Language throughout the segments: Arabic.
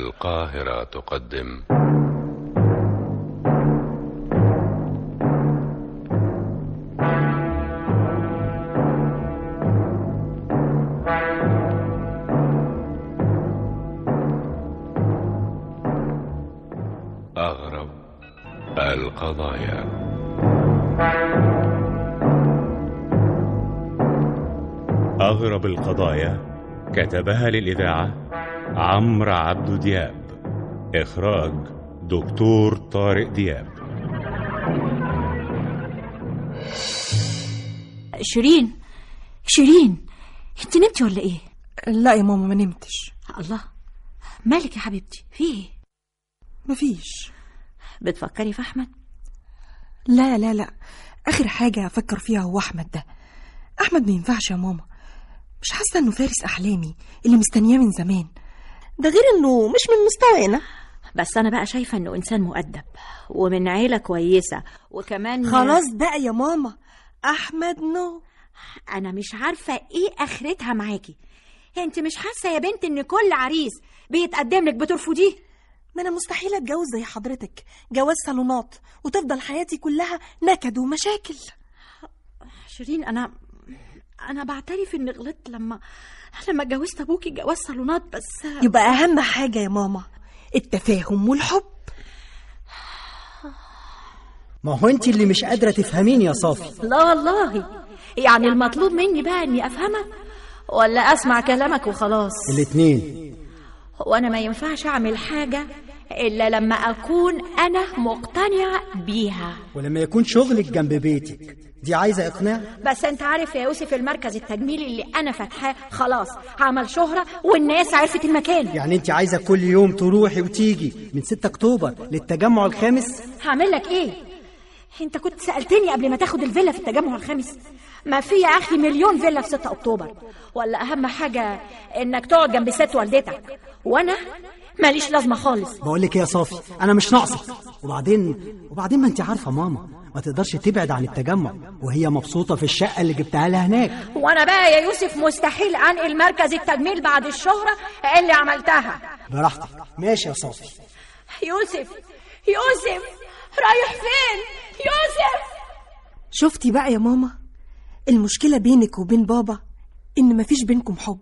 القاهرة تقدم. أغرب القضايا. أغرب القضايا كتبها للإذاعة عمرو عبد دياب. إخراج دكتور طارق دياب. شيرين شيرين انت نمتي ولا إيه؟ لا يا ماما ما نمتش. الله مالك يا حبيبتي؟ في إيه؟ مفيش بتفكري في أحمد؟ لا لا لا. آخر حاجة أفكر فيها هو أحمد ده. أحمد ما ينفعش يا ماما. مش حاسة إنه فارس أحلامي اللي مستنياه من زمان. ده غير إنه مش من مستوانا. بس أنا بقى شايفة إنه إنسان مؤدب ومن عيلة كويسة وكمان خلاص بقى يا ماما. أحمد نو. أنا مش عارفة إيه آخرتها معاكي. أنت مش حاسة يا بنت إن كل عريس بيتقدم لك بترفضيه؟ ما أنا مستحيل أتجوز زي حضرتك. جواز صالونات وتفضل حياتي كلها نكد ومشاكل. شيرين أنا أنا بعترف إني غلطت لما لما اتجوزت أبوكي جواز صالونات بس يبقى أهم حاجة يا ماما التفاهم والحب. ما هو انت اللي مش قادرة تفهميني يا صافي؟ لا والله. يعني المطلوب مني بقى إني أفهمك ولا أسمع كلامك وخلاص. الاتنين. وأنا ما ينفعش أعمل حاجة إلا لما أكون أنا مقتنعة بيها. ولما يكون شغلك جنب بيتك. دي عايزة إقناع؟ بس أنت عارف يا يوسف المركز التجميلي اللي أنا فاتحاه؟ خلاص عمل شهرة والناس عرفت المكان. يعني أنت عايزة كل يوم تروحي وتيجي من 6 أكتوبر للتجمع الخامس؟ هعمل لك إيه؟ أنت كنت سألتني قبل ما تاخد الفيلا في التجمع الخامس. ما في يا أخي مليون فيلا في 6 أكتوبر. ولا أهم حاجة إنك تقعد جنب ست والدتك. وأنا ماليش لازمة خالص. بقول لك إيه يا صافي؟ أنا مش ناقصة. وبعدين وبعدين ما انت عارفة ماما ما تقدرش تبعد عن التجمع وهي مبسوطة في الشقة اللي جبتها لها هناك. وأنا بقى يا يوسف مستحيل أنقل مركز التجميل بعد الشهرة اللي عملتها. براحتك. ماشي يا صافي. يوسف يوسف رايح فين؟ يوسف! شفتي بقى يا ماما؟ المشكلة بينك وبين بابا إن مفيش بينكم حب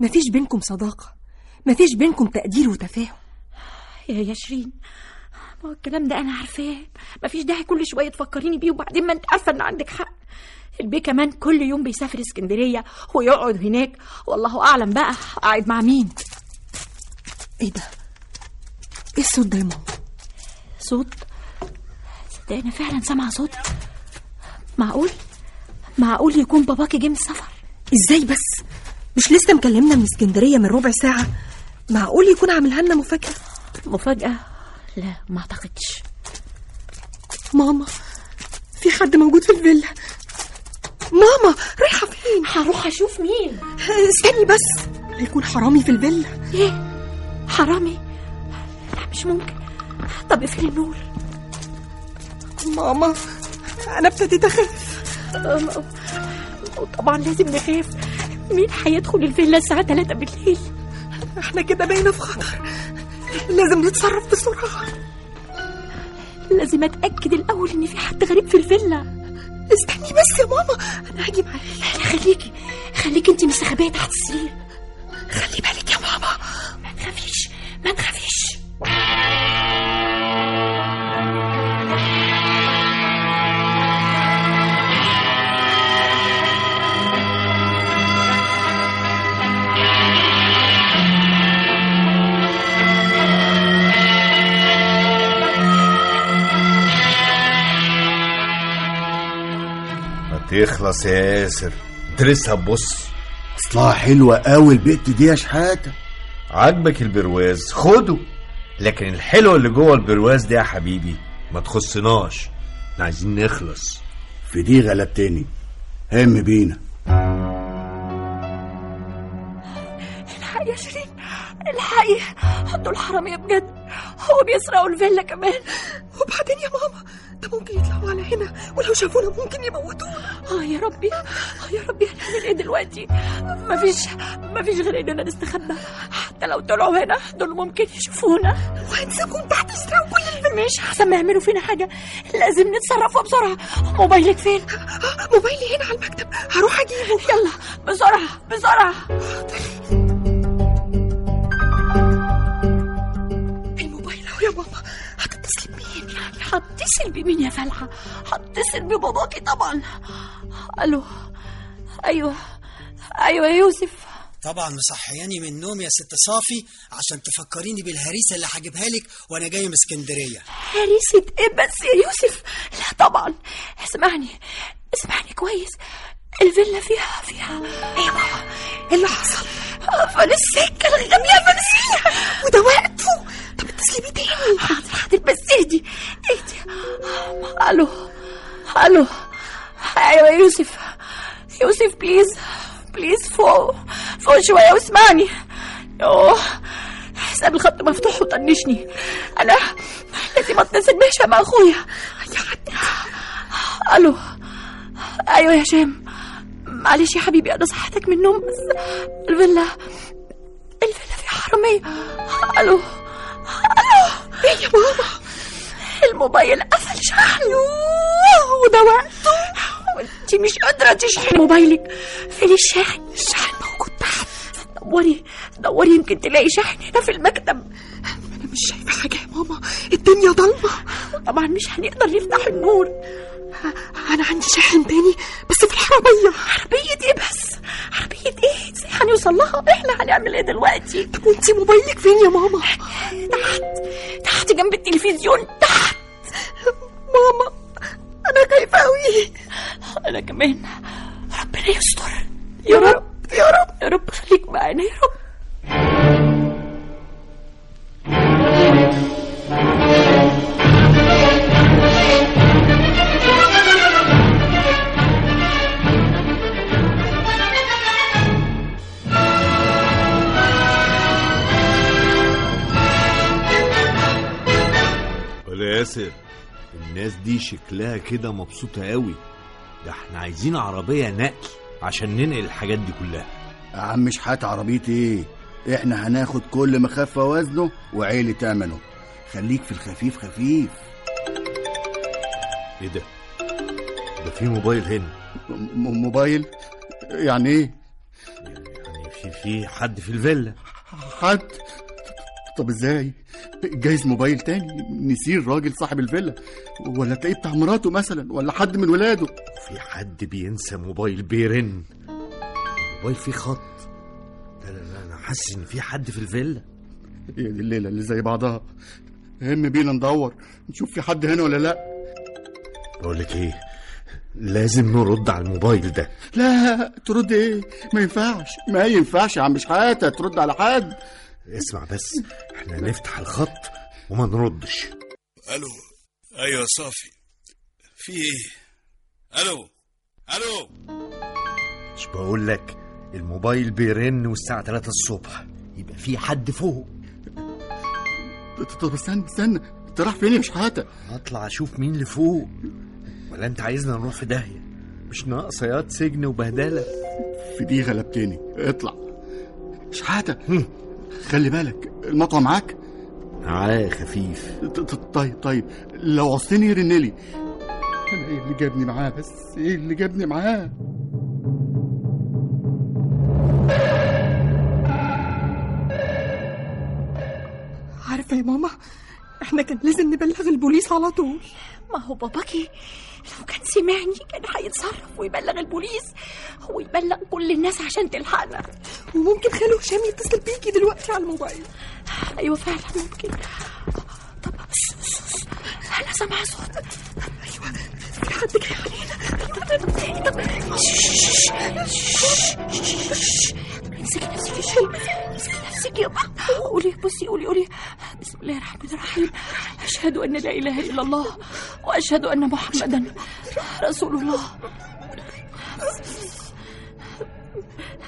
مفيش بينكم صداقة. مفيش بينكم تقدير وتفاهم. يا يا شيرين ما هو الكلام ده أنا عارفاه. مفيش داعي كل شوية تفكريني بيه وبعدين ما أنت عارفة إن عندك حق. البيه كمان كل يوم بيسافر اسكندرية ويقعد هناك. والله أعلم بقى قاعد مع مين. إيه ده؟ إيه الصوت ده يا ماما؟ صوت؟ صدق أنا فعلا سامعة صوت. معقول؟ معقول يكون باباكي جه من السفر؟ إزاي بس؟ مش لسه مكلمنا من اسكندرية من ربع ساعة؟ معقول يكون عاملها لنا مفاجأة؟ مفاجأة؟ لا ما أعتقدش. ماما في حد موجود في الفيلا. ماما رايحة فين؟ هروح أشوف مين؟ استني بس. هيكون حرامي في الفيلا. إيه؟ حرامي؟ لا مش ممكن. طب اقفلي النور. ماما أنا ابتديت أخاف. طبعا لازم نخاف. مين هيدخل الفيلا الساعة 3 بالليل؟ إحنا كده بقينا في خطر. لازم نتصرف بسرعة. لازم أتأكد الأول إن في حد غريب في الفيلا. استني بس يا ماما. أنا هاجي معاكي خليكي. خليكي انت مستخبية تحت السرير. خلي بالك يا ماما. ما تخافيش ما تخافيش. ما تخلص يا ياسر. انت لسه هتبص اصلها حلوة قوي البت دي يا شحاتة. عاجبك البرواز؟ خده. لكن الحلو اللي جوه البرواز ده يا حبيبي ما تخصناش. إحنا عايزين نخلص. في دي غلبتني هم بينا. الحقي يا شيرين الحقي دول حرامية بجد. هو بيسرقوا الفيلا كمان. وبعدين يا ماما ده ممكن يطلعوا على هنا ولو شافونا ممكن يموتونا آه يا ربي. آه يا ربي هنعمل إيه دلوقتي؟ مفيش مفيش غير إننا نستخبى. حتى لو طلعوا هنا دول ممكن يشوفونا. وهنسيبهم تحت يسرقوا كل اللي مش احسن ما يعملوا فينا حاجة. لازم نتصرف بسرعة. موبايلك فين؟ موبايلي هنا على المكتب. هروح أجيبه. يلا بسرعة بسرعة. هتصل بمين يا فلحه هتصل بباباكي طبعا. ألو. أيوه. أيوه يا يوسف. طبعا مصحياني من النوم يا ست صافي عشان تفكريني بالهريسة اللي هجيبها لك وأنا جاي من اسكندرية. هريسة إيه بس يا يوسف؟ لا طبعا. اسمعني. اسمعني كويس. الفيلا فيها فيها. إيه بابا إيه اللي حصل؟ قفل السكة الغبية فلسية وده وقته. طب اتصلي بيه تاني. حاضر حاضر. بس اهدي. ألو ألو. أيوه يوسف. يوسف please please فوق فوق شوية واسمعني. يوه حساب الخط مفتوح وطنشني. أنا لازم اتصل بهشام أخويا. ألو. أيوه يا هشام معلش يا حبيبي أنا صحتك من النوم. بس الفيلا الفيلا فيها حرامية. ألو. ألو. إيه يا ماما؟ الموبايل. قفل شحن. يوه، وده وقته وانت مش قادرة تشحني موبايلك. فين الشاحن الشاحن موجود تحت. دوري. دوري يمكن تلاقي شاحن هنا في المكتب. أنا مش شايفة حاجة يا ماما. الدنيا ضلمة. طبعا مش هنقدر نفتح النور. أنا عندي شاحن تاني بس في الحراميه عربية إيه بس؟ عربية إيه؟ إزاي هنوصل لها؟ إحنا هنعمل إيه دلوقتي؟ طب وأنتي موبايلك فين يا ماما؟ تحت. تحت جنب التلفزيون. عايزين عربية نقل عشان ننقل الحاجات دي كلها. يا عم شحات عربيتي إيه؟ إحنا هناخد كل ما خف وزنه وعيلة تمنه خليك في الخفيف خفيف. إيه ده؟ ده في موبايل هنا. م- موبايل؟ يعني إيه؟ يعني في في حد في الفيلا. حد؟ طب إزاي؟ جايز موبايل تاني؟ نسيه الراجل صاحب الفيلا. ولا تلاقيه بتاع مراته مثلا ولا حد من ولاده. في حد بينسى موبايل بيرن. الموبايل فيه خط. لا لا لا أنا حاسس إن في حد في الفيلا. هي دي الليلة اللي زي بعضها. هم بينا ندور. نشوف في حد هنا ولا لا. بقول لك إيه؟ لازم نرد على الموبايل ده. لا ترد إيه؟ ما ينفعش. ما ينفعش يا عم شحاتة. ترد على حد. اسمع بس. إحنا نفتح الخط وما نردش. ألو. أيوه صافي. في إيه؟ ألو ألو. مش بقول لك الموبايل بيرن والساعة 3 الصبح يبقى في حد فوق. طب استنى استنى انت رايح فين يا شحاته هطلع أشوف مين اللي فوق. ولا أنت عايزنا نروح في داهية؟ مش ناقصة ياض سجن وبهدلة؟ في دي غلبتني. اطلع. شحاته خلي بالك المطوه معاك؟ معاه خفيف. ط- ط- طيب طيب لو عوزتني رنلي أنا إيه اللي جابني معاه؟ بس إيه اللي جابني معاه؟ عارفة يا ماما إحنا كان لازم نبلغ البوليس على طول. ما هو باباكي لو كان سمعني كان هيتصرف ويبلغ البوليس. ويبلغ كل الناس عشان تلحقنا. وممكن خاله هشام يتصل بيكي دلوقتي على الموبايل. أيوه فعلا ممكن. طب أنا سامعة صوت أيوه في حد جاي علينا طب شش، شش، شش. امسكي نفسك يا امسكي نفسك يا قولي بصي قولي قولي بسم الله الرحمن الرحيم اشهد ان لا اله الا الله واشهد ان محمدا رسول الله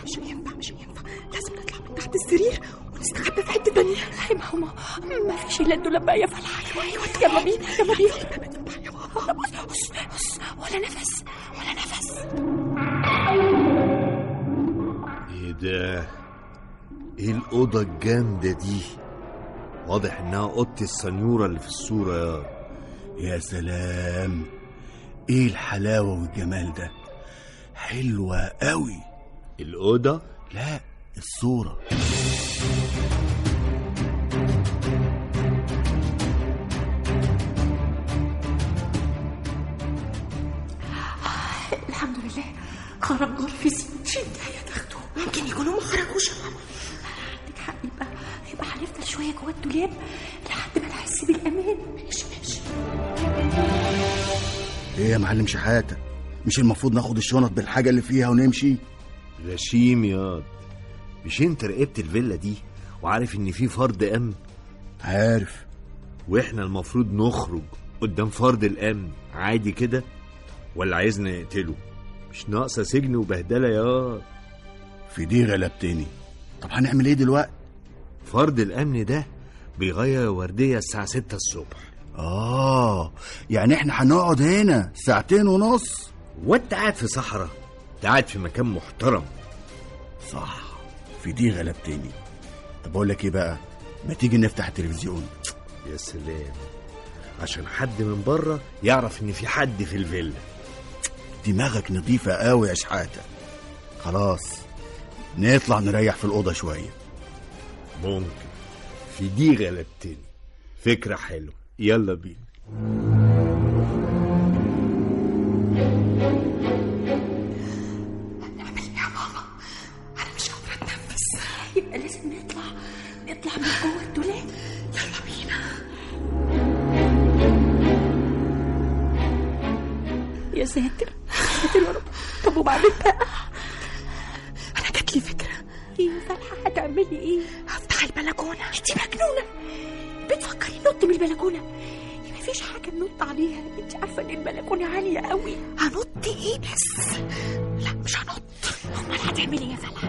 مش هينفع مش هينفع لازم نطلع من تحت السرير ونستخبى في حتة تانية اي ما فيش الا الدولاب يا فلحه أيوه يلا بينا يلا بينا يا ماما بص بص بص ولا نفس ولا نفس. إيه ده؟ إيه الأوضة الجامدة دي؟ واضح إنها أوضة السنيورة اللي في الصورة. يا يا سلام! إيه الحلاوة والجمال ده؟ حلوة قوي الأوضة؟ لا الصورة. نور في سنين يا تاخده ممكن يكونوا ما خرجوش عندك حق يبقى يبقى هنفضل شوية جوه الدولاب لحد ما نحس بالامان ماشي ماشي إيه يا معلم شحاتة مش المفروض ناخد الشنط بالحاجة اللي فيها ونمشي؟ غشيم ياض مش انت راقبت الفيلا دي وعارف ان في فرد أمن؟ عارف. وإحنا المفروض نخرج قدام فرد الأمن عادي كده؟ ولا عايزنا نقتله؟ مش ناقصة سجن وبهدلة ياض في دي غلبتني طب هنعمل إيه دلوقتي؟ فرد الأمن ده بيغير وردية الساعة 6 الصبح. آه يعني إحنا هنقعد هنا ساعتين ونص؟ وانت قاعد في صحراء. انت قاعد في مكان محترم. صح في دي غلبتني طب أقول لك إيه بقى؟ ما تيجي نفتح التلفزيون؟ يا سلام. عشان حد من بره يعرف إن في حد في الفيلا. دماغك نظيفة قوي يا شحاتة. خلاص نطلع نريح في الأوضة شوية ممكن. في دي غلبتني فكرة حلوة. يلا بينا. إيه يا ماما؟ أنا مش يبقى لازم نطلع. نطلع من جوه الدولاب. يلا بينا. يا ساتر. وبعدين بقى أنا جات لي فكرة. إيه يا فالحه هتعملي إيه؟ هفتح البلكونة. انت مجنونة. بتفكري نط من البلكونة؟ مفيش حاجة ننط عليها. انت عارفة إن البلكونة عالية قوي. هنط إيه بس؟ لا مش هنط. أمال هتعملي إيه يا فالحه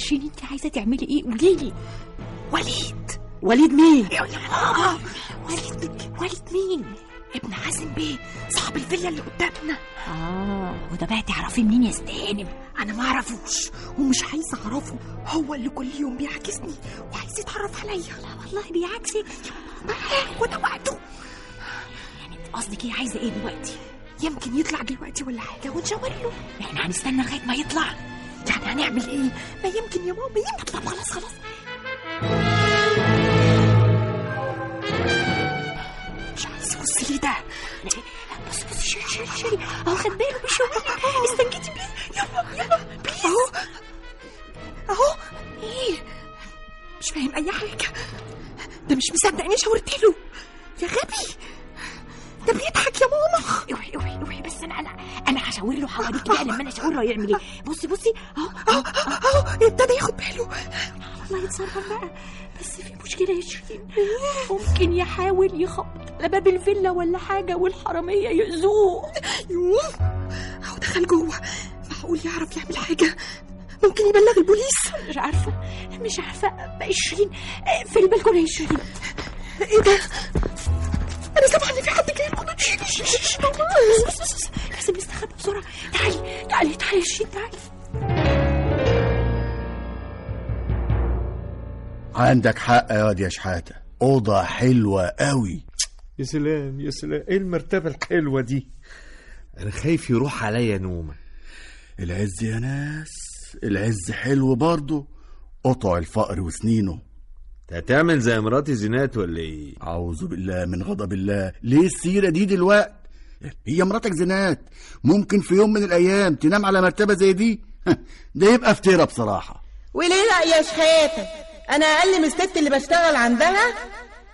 يا شيرين انت عايزة تعملي إيه؟ قوليلي وليد. وليد مين؟ آه، وليد وليد مين؟ ابن حازم بيه صاحب الفيلا اللي قدامنا. آه. وده بقى تعرفيه منين يا استهانم أنا ما أعرفوش ومش عايزة أعرفه. هو اللي كل يوم بيعكسني وعايز يتعرف عليا. لا والله بيعكسك وأنا وقته يعني انت قصدك إيه؟ عايزة إيه دلوقتي؟ يمكن يطلع دلوقتي ولا حاجة ونشاور له. إحنا هنستنى لغاية ما يطلع. يعني هنعمل إيه؟ ما يمكن يا ماما يمكن. طب خلاص خلاص. مش عايز يبص لي ده. بص بص شيري شيري شيري اهو خد باله بيشوفك استنجدي بيه. يلا يلا please اهو. اهو. إيه؟ مش فاهم أي حاجة. ده مش مصدق اني شاورت له يا غبي. أنا هشاور له حواليك بقى لما أنا اشاور له يعمل إيه؟ بصي بصي. أهو أهو أهو ابتدى ياخد باله الله يتصرف بقى. بس في مشكلة يا شيرين ممكن يحاول يخبط على باب الفيلا ولا حاجة والحرامية يأذوه. يوه. أهو دخل جوه. معقول يعرف يعمل حاجة؟ ممكن يبلغ البوليس؟ مش عارفة مش عارفة. بقى شيرين في البلكونة يا شيرين إيه ده؟ أنا سامعه ان في حد جاي يركض لازم نستخبى بسرعة تعالي تعالي تعالي شيرين تعالي عندك حق يا واد يا شحاتة أوضة حلوة قوي يا سلام يا سلام إيه المرتبة الحلوة دي أنا خايف يروح عليا نومة العز يا ناس العز حلو برضه قطع الفقر وسنينه هتعمل زي مراتي زينات ولا إيه؟ أعوذ بالله من غضب الله. ليه السيرة دي دلوقتي هي مراتك زنات ممكن في يوم من الأيام تنام على مرتبة زي دي؟ ده يبقى افترا بصراحة. وليه لا يا شحاتة أنا أقل من الست اللي بشتغل عندها؟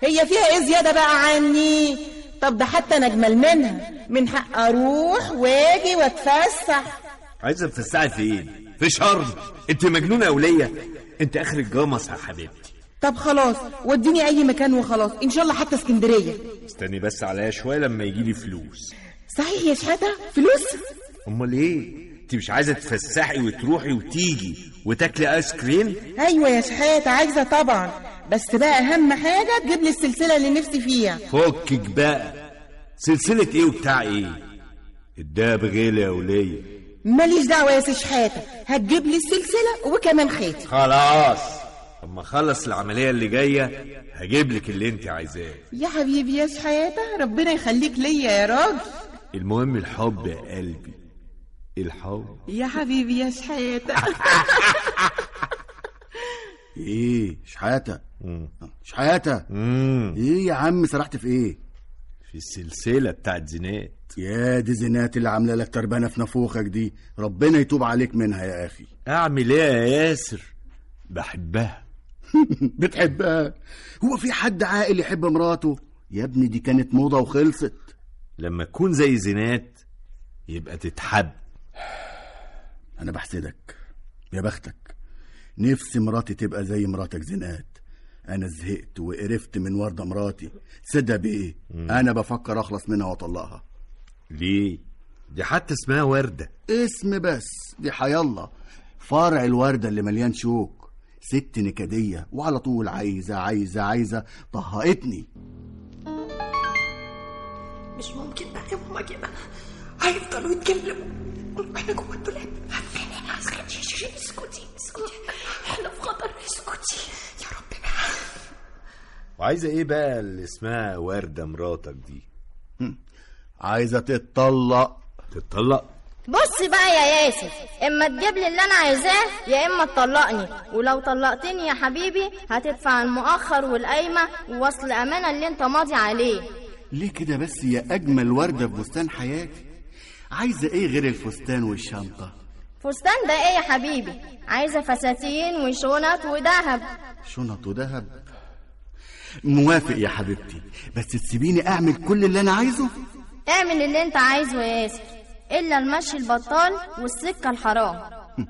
هي فيها إيه زيادة بقى عني؟ طب ده حتى أنا أجمل منها. من حق أروح وآجي وأتفسح. عايزة تفسعي فين في شرم. أنت مجنونة أولية. أنت آخر الجمص يا حبيبتي. طب خلاص وديني أي مكان وخلاص. إن شاء الله حتى اسكندرية. استني بس عليا شوية لما يجيلي فلوس. صحيح يا شحاتة فلوس؟ أمال إيه؟ انت مش عايزة تفسحي وتروحي وتيجي وتاكلي آيس كريم؟ أيوه يا شحاته عايزة طبعا. بس بقى أهم حاجة تجيب لي السلسلة اللي نفسي فيها. فكك بقى. سلسلة إيه وبتاع إيه؟ الدهب غالي يا ولية. ماليش دعوة يا سي شحاته هتجيب لي السلسلة وكمان خيط خلاص. أما اخلص العملية اللي جاية هجيب لك اللي انت عايزاه. يا حبيبي يا شحاته ربنا يخليك ليا يا راجل. المهم الحب يا قلبي. الحب. يا حبيبي يا شحاته إيه؟ شحاته شحاته امم إيه يا عم سرحت في إيه؟ في السلسلة بتاعت زينات. يا دي زينات اللي عاملة لك تربانة في نافوخك دي ربنا يتوب عليك منها يا أخي. أعمل إيه يا ياسر؟ بحبها. بتحبها. هو في حد عاقل يحب مراته؟ يا ابني دي كانت موضة وخلصت. لما تكون زي زينات يبقى تتحب. أنا بحسدك يا بختك. نفسي مراتي تبقى زي مراتك زينات. أنا زهقت وقرفت من وردة مراتي. تصدق بإيه؟ أنا بفكر أخلص منها وأطلقها. ليه؟ دي حتى اسمها وردة. اسم بس. دي حيالله. فرع الوردة اللي مليان شوك. ست نكدية وعلى طول عايزة عايزة عايزة طهقتني. مش ممكن بقى يا ماما كده هيفضلوا يتكلموا. إحنا جوه الدولاب. اسكتي اسكتي اسكتي. إحنا في خطر. اسكتي. يا رب بقى. وعايزة إيه بقى اللي اسمها وردة مراتك دي؟ عايزة تتطلق. تتطلق؟ بص بقى يا ياسر إما تجيب لي اللي أنا عايزاه يا إما تطلقني. ولو طلقتني يا حبيبي هتدفع المؤخر والقايمة ووصل أمانة اللي أنت ماضي عليه. ليه كده بس يا أجمل وردة في بستان حياتي؟ عايزة إيه غير الفستان والشنطة؟ فستان ده إيه يا حبيبي؟ عايزة فساتين وشنط وذهب شنط وذهب موافق يا حبيبتي بس تسيبيني أعمل كل اللي أنا عايزه؟ اعمل اللي أنت عايزه يا ياسر. إلا المشي البطال والسكة الحرام.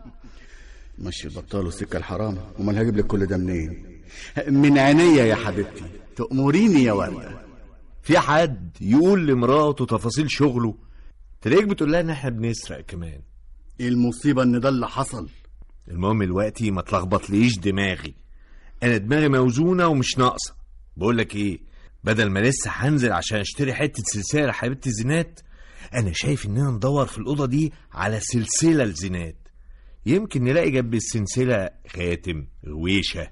مشي البطال والسكة الحرام؟ أمال هجيب لك كل ده منين؟ من عينيا يا حبيبتي. تأمريني يا وردة. في حد يقول لمراته تفاصيل شغله؟ تلاقيك بتقول لها إن إحنا بنسرق كمان. المصيبة إن ده اللي حصل؟ المهم دلوقتي ما تلخبطليش دماغي. أنا دماغي موزونة ومش ناقصة. بقول لك إيه؟ بدل ما لسه هنزل عشان أشتري حتة سلسلة لحبيبتي زينات أنا شايف إننا ندور في الأوضة دي على سلسلة لزينات يمكن نلاقي جنب السلسلة خاتم غويشة.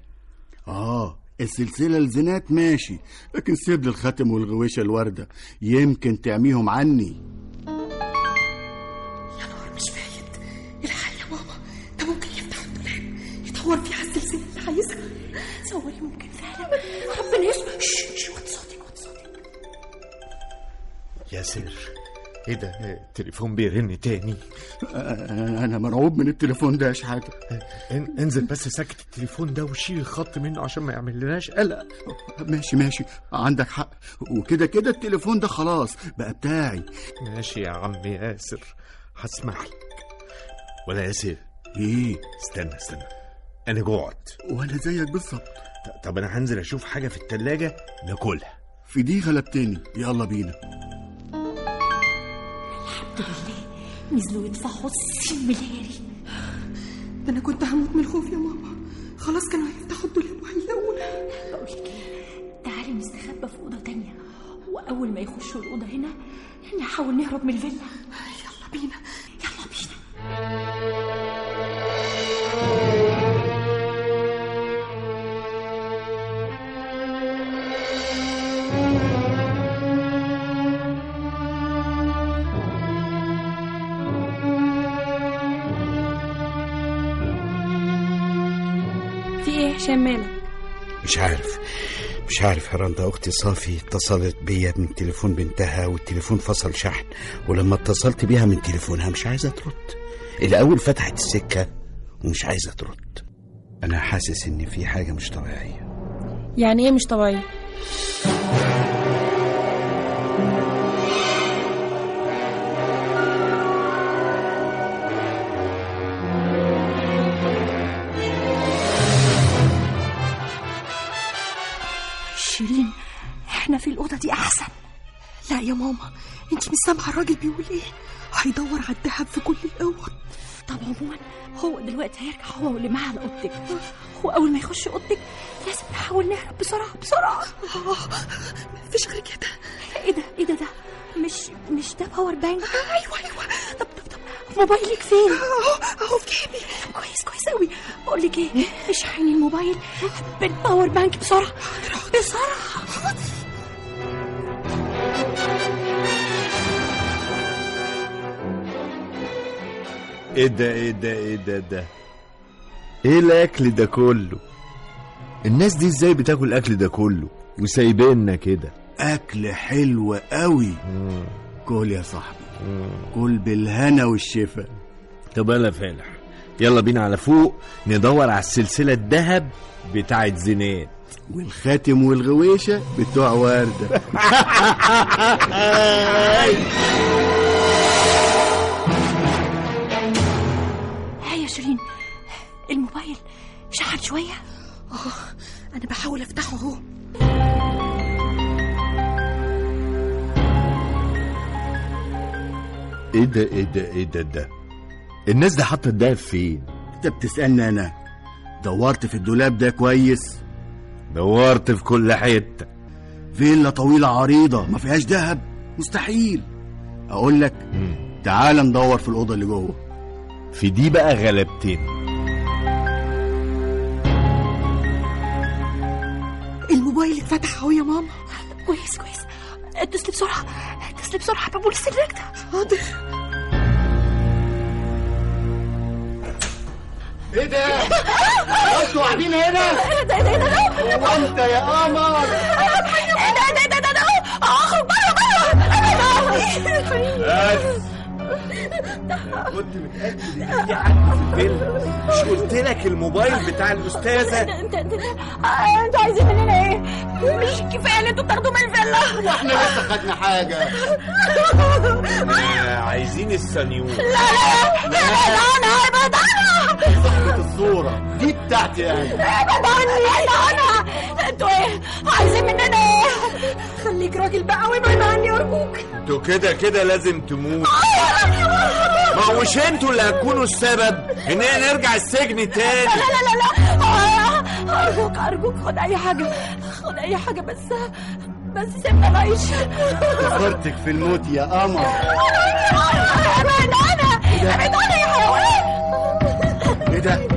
آه السلسلة الزينات ماشي لكن سيب لي الخاتم والغويشة الورده يمكن تعميهم عني. يا نهار مش باين الحق يا ماما ده ممكن يفتح الدولاب يدور فيه على السلسلة اللي عايزها. صوري ممكن فعلا. ربنا يستر. شش شش إيه ده التليفون بيرن تاني أنا مرعوب من التليفون ده يا شحاتة. ان انزل بس سكت التليفون ده وشيل الخط منه عشان ما يعمل لناش قلق. ماشي ماشي. عندك حق. وكده كده التليفون ده خلاص بقى بتاعي. ماشي يا عم ياسر. هسمح لك. ولا ياسر إيه؟ استنى استنى. أنا جوعت. وأنا زيك بالظبط. طب أنا هنزل أشوف حاجة في التلاجة ناكلها. في دي غلبتني يلا بينا. الحمد لله نزلوا يدفعوا السين ملياري ده أنا كنت هموت من الخوف يا ماما. خلاص كانوا هيفتحوا الدولاب وهيلاقونا. بقول لك إيه تعالي نستخبى في أوضة تانية. وأول ما يخشوا الأوضة هنا نحاول نهرب من الفيلا. يلا بينا. يلا بينا. هشام مالك مش عارف مش عارف يا رندا أختي صافي اتصلت بيا من تليفون بنتها والتليفون فصل شحن ولما اتصلت بيها من تليفونها مش عايزة ترد. الأول فتحت السكة ومش عايزة ترد. أنا حاسس ان في حاجة مش طبيعية. يعني إيه مش طبيعي ماما انت مش سامعه الراجل بيقول إيه؟ هيدور على الذهب في كل الاوض. طب عموما هو دلوقتي هيرجع هو واللي معاه على اوضتك. واول ما يخش اوضتك لازم نحاول نهرب بسرعة بسرعة. مفيش غير كده. إيه ده إيه ده ده مش مش ده power bank أيوه أيوه. طب طب طب موبايلك فين؟ اهو اهو في جيبي. كويس كويس قوي. بقول لك إيه اشحني الموبايل بال power bank بسرعة بسرعة. إيه ده إيه ده إيه ده ده. إيه الأكل ده كله؟ الناس دي إزاي بتاكل الأكل ده كله؟ وسايبيننا كده. أكل حلو قوي. كل يا صاحبي. كل بالهنا والشفا. طب يلا فالح. يلا بينا على فوق ندور على السلسلة الذهب بتاعت زينات والخاتم والغويشة بتوع وردة. هاي يا شيرين الموبايل شحن شوية؟ آه أنا بحاول أفتحه أهو. إيه ده إيه ده إيه ده ده. الناس دي حاطة الدهب فين؟ أنت بتسألني أنا. دورت في الدولاب ده كويس. دورت في كل حتة. فيلا طويلة عريضة ما فيهاش دهب مستحيل. أقول لك تعال ندور في الأوضة اللي جوه. في دي بقى غلبتني الموبايل اتفتح أهو يا ماما. كويس كويس. اتصلي بسرعة اتصلي بسرعة ببوليس الركده حاضر. إيه ده؟ أنتوا قاعدين هنا؟ إيه ده إيه ده إيه ده انت يا قمر إيه ده إيه ده إيه ده اخرج بره بره كنت متأكد ان في حد في الفيلا مش قلت لك الموبايل بتاع الاستاذه انت انت أنتوا عايزين مننا إيه؟ مش كفايه اللي أنتوا بتاخدوه من الفيلا إحنا لسه خدنا حاجة آه، عايزين السنيور لا لا لا أنا ابعد عنها صاحبة الصورة دي بتاعتي أنا ابعد عني أنا أنا أنتوا إيه؟ عايزين مننا إيه؟ خليك راجل بقى وابعد عني ارجوك أنتوا كده كده لازم تموت ما هوش أنتوا اللي هتكونوا السبب. اننا نرجع السجن تاني. لا لا لا لا. أرجوك أرجوك خد أي حاجة. خد أي حاجة بس بس سيبنا نعيش خسرتك في الموت يا قمر. أنا أبعد أنا يا حيوان. إيه ده؟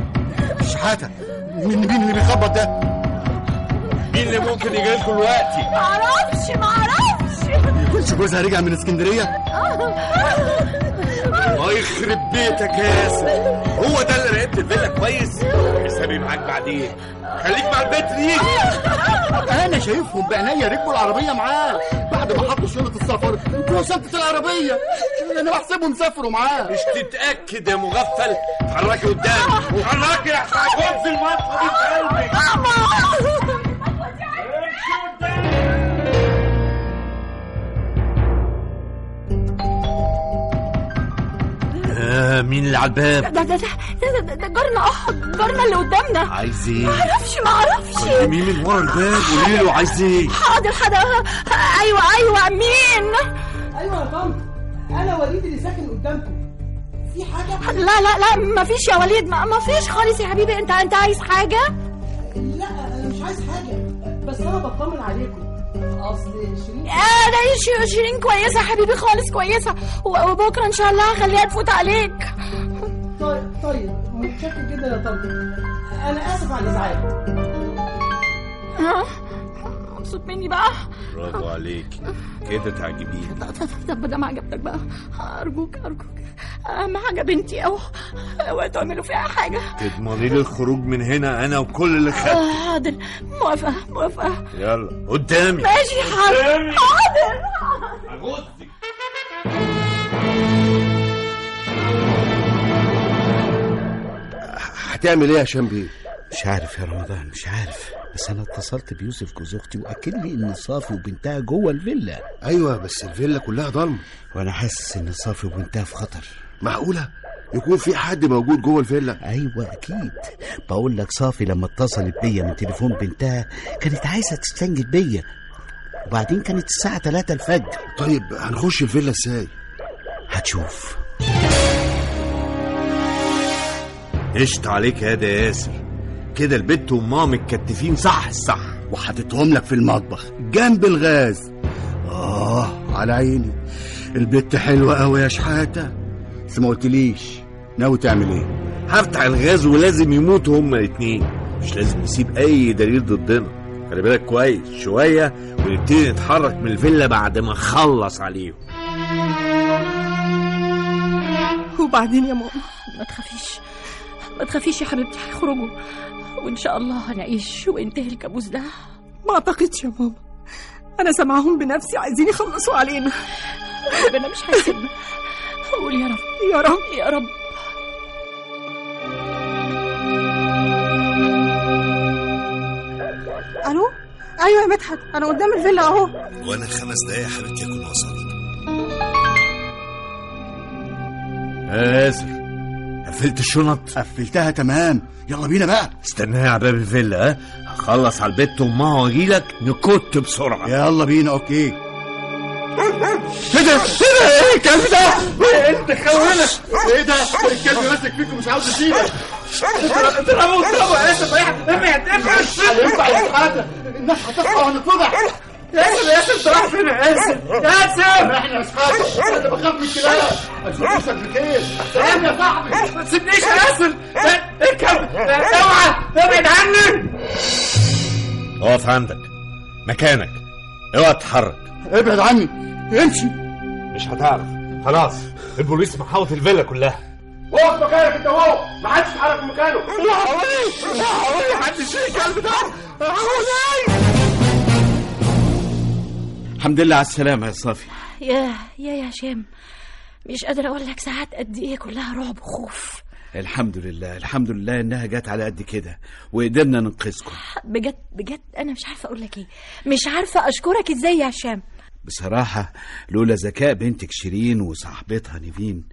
شحاتة مين مين اللي بيخبط ده؟ مين اللي ممكن يجي لكم دلوقتي؟ معرفش معرفش يكونش جوزها رجع من اسكندرية؟ الله يخرب بيتك يا ياسر. هو ده اللي راقبت الفيلا كويس؟ حسابي معاك بعدين. خليك مع البنت دي. أنا شايفهم بعينيا ركبوا العربية معاه. بعد ما حطوا شنطة السفر وشنطة العربية. أنا بحسبهم سافروا معاه. مش تتأكد يا مغفل. اتحركي قدام اتحركي يا حاجون في المطلب في قلبي مين اللي على الباب؟ ده ده ده ده, ده, ده جارنا آه جارنا اللي قدامنا. عايز إيه معرفش معرفش كلميه من ورا الباب؟ قولي له عايز إيه حاضر حاضر. أيوه أيوه مين؟ أيوه يا طنط أنا وليد اللي ساكن قدامكم. في حاجة؟ لا لا لا مفيش يا وليد. ما مفيش خالص يا حبيبي. انت أنت عايز حاجة؟ لا أنا مش عايز حاجة. أنا بطمن عليكم. أصل شيرين آه ده ش- شيرين كويسة يا حبيبي خالص كويسة. وبكرة إن شاء الله هخليها تفوت عليك. طيب طيب متشكر جدا يا طنط أنا آسف على الإزعاج. ها؟ مبسوط مني بقى. برافو عليك. كده تعجبيني. طب ده ما عجبتك بقى. أرجوك أرجوك. أهم حاجة بنتي أهو. اوعوا تعملوا فيها حاجة. تضمني لي الخروج من هنا أنا وكل اللي خدت. آه، حاضر. موافقة موافقة. يلا قدامي. ماشي حاضر. حاضر. هتعمل إيه يا هشام بيه؟ مش عارف يا رمضان مش عارف. بس أنا اتصلت بيوسف جوز أختي وأكد لي إن صافي وبنتها جوه الفيلا. أيوه بس الفيلا كلها ضلمه وأنا حاسس إن صافي وبنتها في خطر. معقولة؟ يكون في حد موجود جوه الفيلا؟ أيوه أكيد. بقول لك صافي لما اتصلت بيا من تليفون بنتها كانت عايزة تستنجد بيا. وبعدين كانت الساعة 3 الفجر. طيب هنخش الفيلا إزاي؟ هتشوف. قشط عليك يا ده ياسر كده البت وامها متكتفين صح الصح وحطيتهم لك في المطبخ جنب الغاز. آه على عيني. البت حلوة قوي يا شحاتة. بس ما قلتليش ناوي تعمل إيه؟ هفتح الغاز ولازم يموتوا هما الاتنين. مش لازم نسيب أي دليل ضدنا. خلي بالك كويس شوية ونبتدي نتحرك من الفيلا بعد ما نخلص عليهم. وبعدين يا ماما ما تخافيش. ما تخافيش يا حبيبتي هيخرجوا. وإن شاء الله هنعيش وينتهي الكابوس ده. ما أعتقدش يا ماما أنا سامعاهم بنفسي عايزين يخلصوا علينا. ربنا مش هيسيبنا. قول يا رب. يا رب. يا رب. ألو؟ أيوه يا مدحت. أنا قدام الفيلا أهو. وأنا خمس دقايق يا حبيبتي اكون وصلت ياسر قفلت الشنط قفلتها تمام يلا بينا بقى استناها على باب الفيلا ها هخلص على البت وامها واجيلك نكت بسرعة يلا بينا أوكي إيه ده إيه ده إيه الكلب ده انت خونا إيه ده الكلب ماسك فيك ومش عاوز يسيبك اضربه اضربه يا اسف ابعد ابعد هينفع الناس هتصحى وهنتفضح ياسر ياسر انت رايح فين يا ياسر ياسر إحنا يا شحاته أنا بخاف من الكلاب أشوف وشك بخير سلام يا صاحبي ما تسيبنيش يا ياسر اركب اوعى ابعد عني اقف عندك مكانك اوعى تتحرك ابعد عني امشي مش هتعرف خلاص البوليس محاوط الفيلا كلها اقف مكانك انت اهو ما حدش يتحرك من مكانه يا حولي يا حولي محدش يشيل الكلب ده يا حولي الحمد لله على السلامة يا صافي. يا يا يا هشام مش قادرة أقول لك ساعات قد إيه كلها رعب وخوف. الحمد لله الحمد لله إنها جت على قد كده وقدرنا ننقذكم. بجد بجد أنا مش عارفة أقول لك إيه. مش عارفة أشكرك إزاي يا هشام؟ بصراحة لولا ذكاء بنتك شيرين وصاحبتها نيفين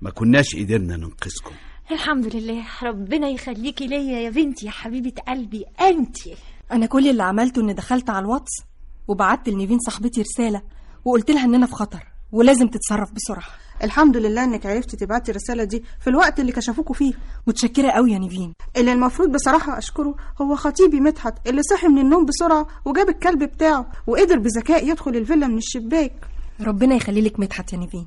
ما كناش قدرنا ننقذكم. الحمد لله ربنا يخليكي ليا يا بنتي يا حبيبة قلبي أنتي. أنا كل اللي عملته إني دخلت على الواتس وبعت لنيفين صاحبتي رسالة وقلت لها إننا في خطر ولازم تتصرف بسرعة. الحمد لله إنك عرفتي تبعتي الرسالة دي في الوقت اللي كشفوكوا فيه. متشكرة قوي يا نيفين. اللي المفروض بصراحة أشكره هو خطيبي مدحت اللي صحي من النوم بسرعة وجاب الكلب بتاعه وقدر بذكاء يدخل الفيلا من الشباك. ربنا يخلي لك مدحت يا نيفين.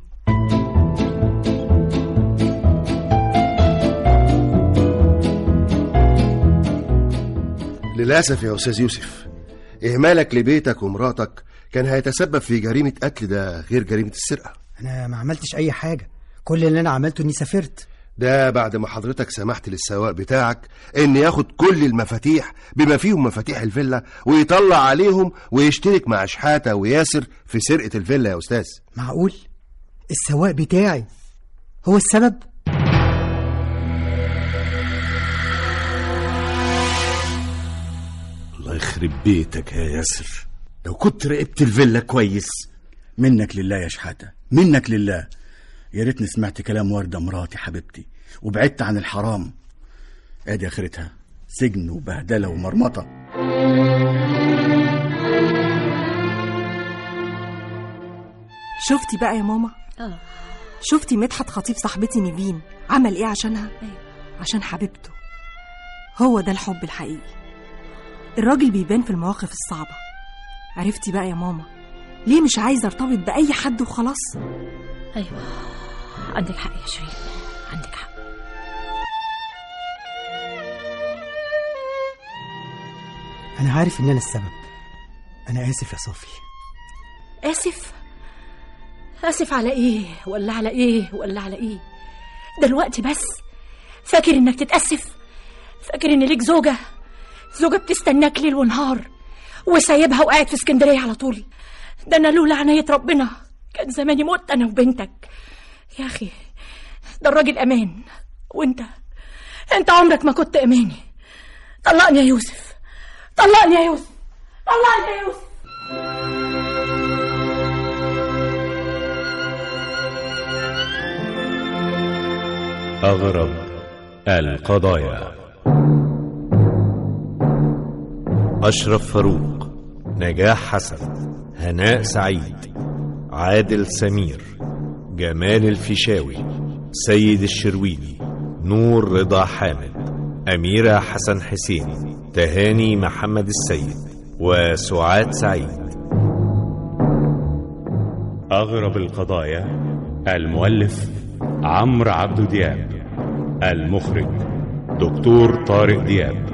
للأسف يا أستاذ يوسف إهمالك لبيتك ومراتك كان هيتسبب في جريمة قتل ده غير جريمة السرقة. أنا ما عملتش أي حاجة. كل اللي أنا عملته إني سافرت. ده بعد ما حضرتك سمحت للسواق بتاعك إن ياخد كل المفاتيح بما فيهم مفاتيح الفيلا ويطلع عليهم ويشترك مع شحاتة وياسر في سرقة الفيلا يا أستاذ. معقول؟ السواق بتاعي هو السبب؟ يخرب بيتك يا ياسر. لو كنت راقبت الفيلا كويس منك لله يا شحاتة منك لله. يا ريتني سمعت كلام وردة مراتي حبيبتي وبعدت عن الحرام. ادي آخرتها سجن وبهدلة ومرمطة. شفتي بقى يا ماما؟ آه. شفتي مدحت خطيب صاحبتي نيفين عمل إيه عشانها؟ عشان حبيبته. هو ده الحب الحقيقي. الراجل بيبان في المواقف الصعبة. عرفتي بقى يا ماما ليه مش عايزة أرتبط بأي حد وخلاص؟ أيوة عندك حق يا شيرين عندك حق. أنا عارف إن أنا السبب. أنا آسف يا صافي. آسف؟ آسف على إيه؟ ولا على إيه؟ ولا على إيه؟ دلوقتي بس؟ فاكر إنك تتأسف؟ فاكر إن ليك زوجة؟ زوجة بتستناك ليل ونهار وسايبها وقاعد في اسكندرية على طول. ده أنا لولا عناية ربنا كان زماني مت أنا وبنتك. يا أخي ده الراجل أمان. وأنت؟ أنت عمرك ما كنت أماني. طلقني يا يوسف. طلقني يا يوسف. طلقني يا يوسف. أغرب القضايا. أشرف فاروق نجاح حسن هناء سعيد عادل سمير جمال الفيشاوي سيد الشرويني نور رضا حامد أميرة حسن حسين تهاني محمد السيد وسعاد سعيد. أغرب القضايا المؤلف عمرو عبد دياب المخرج دكتور طارق دياب.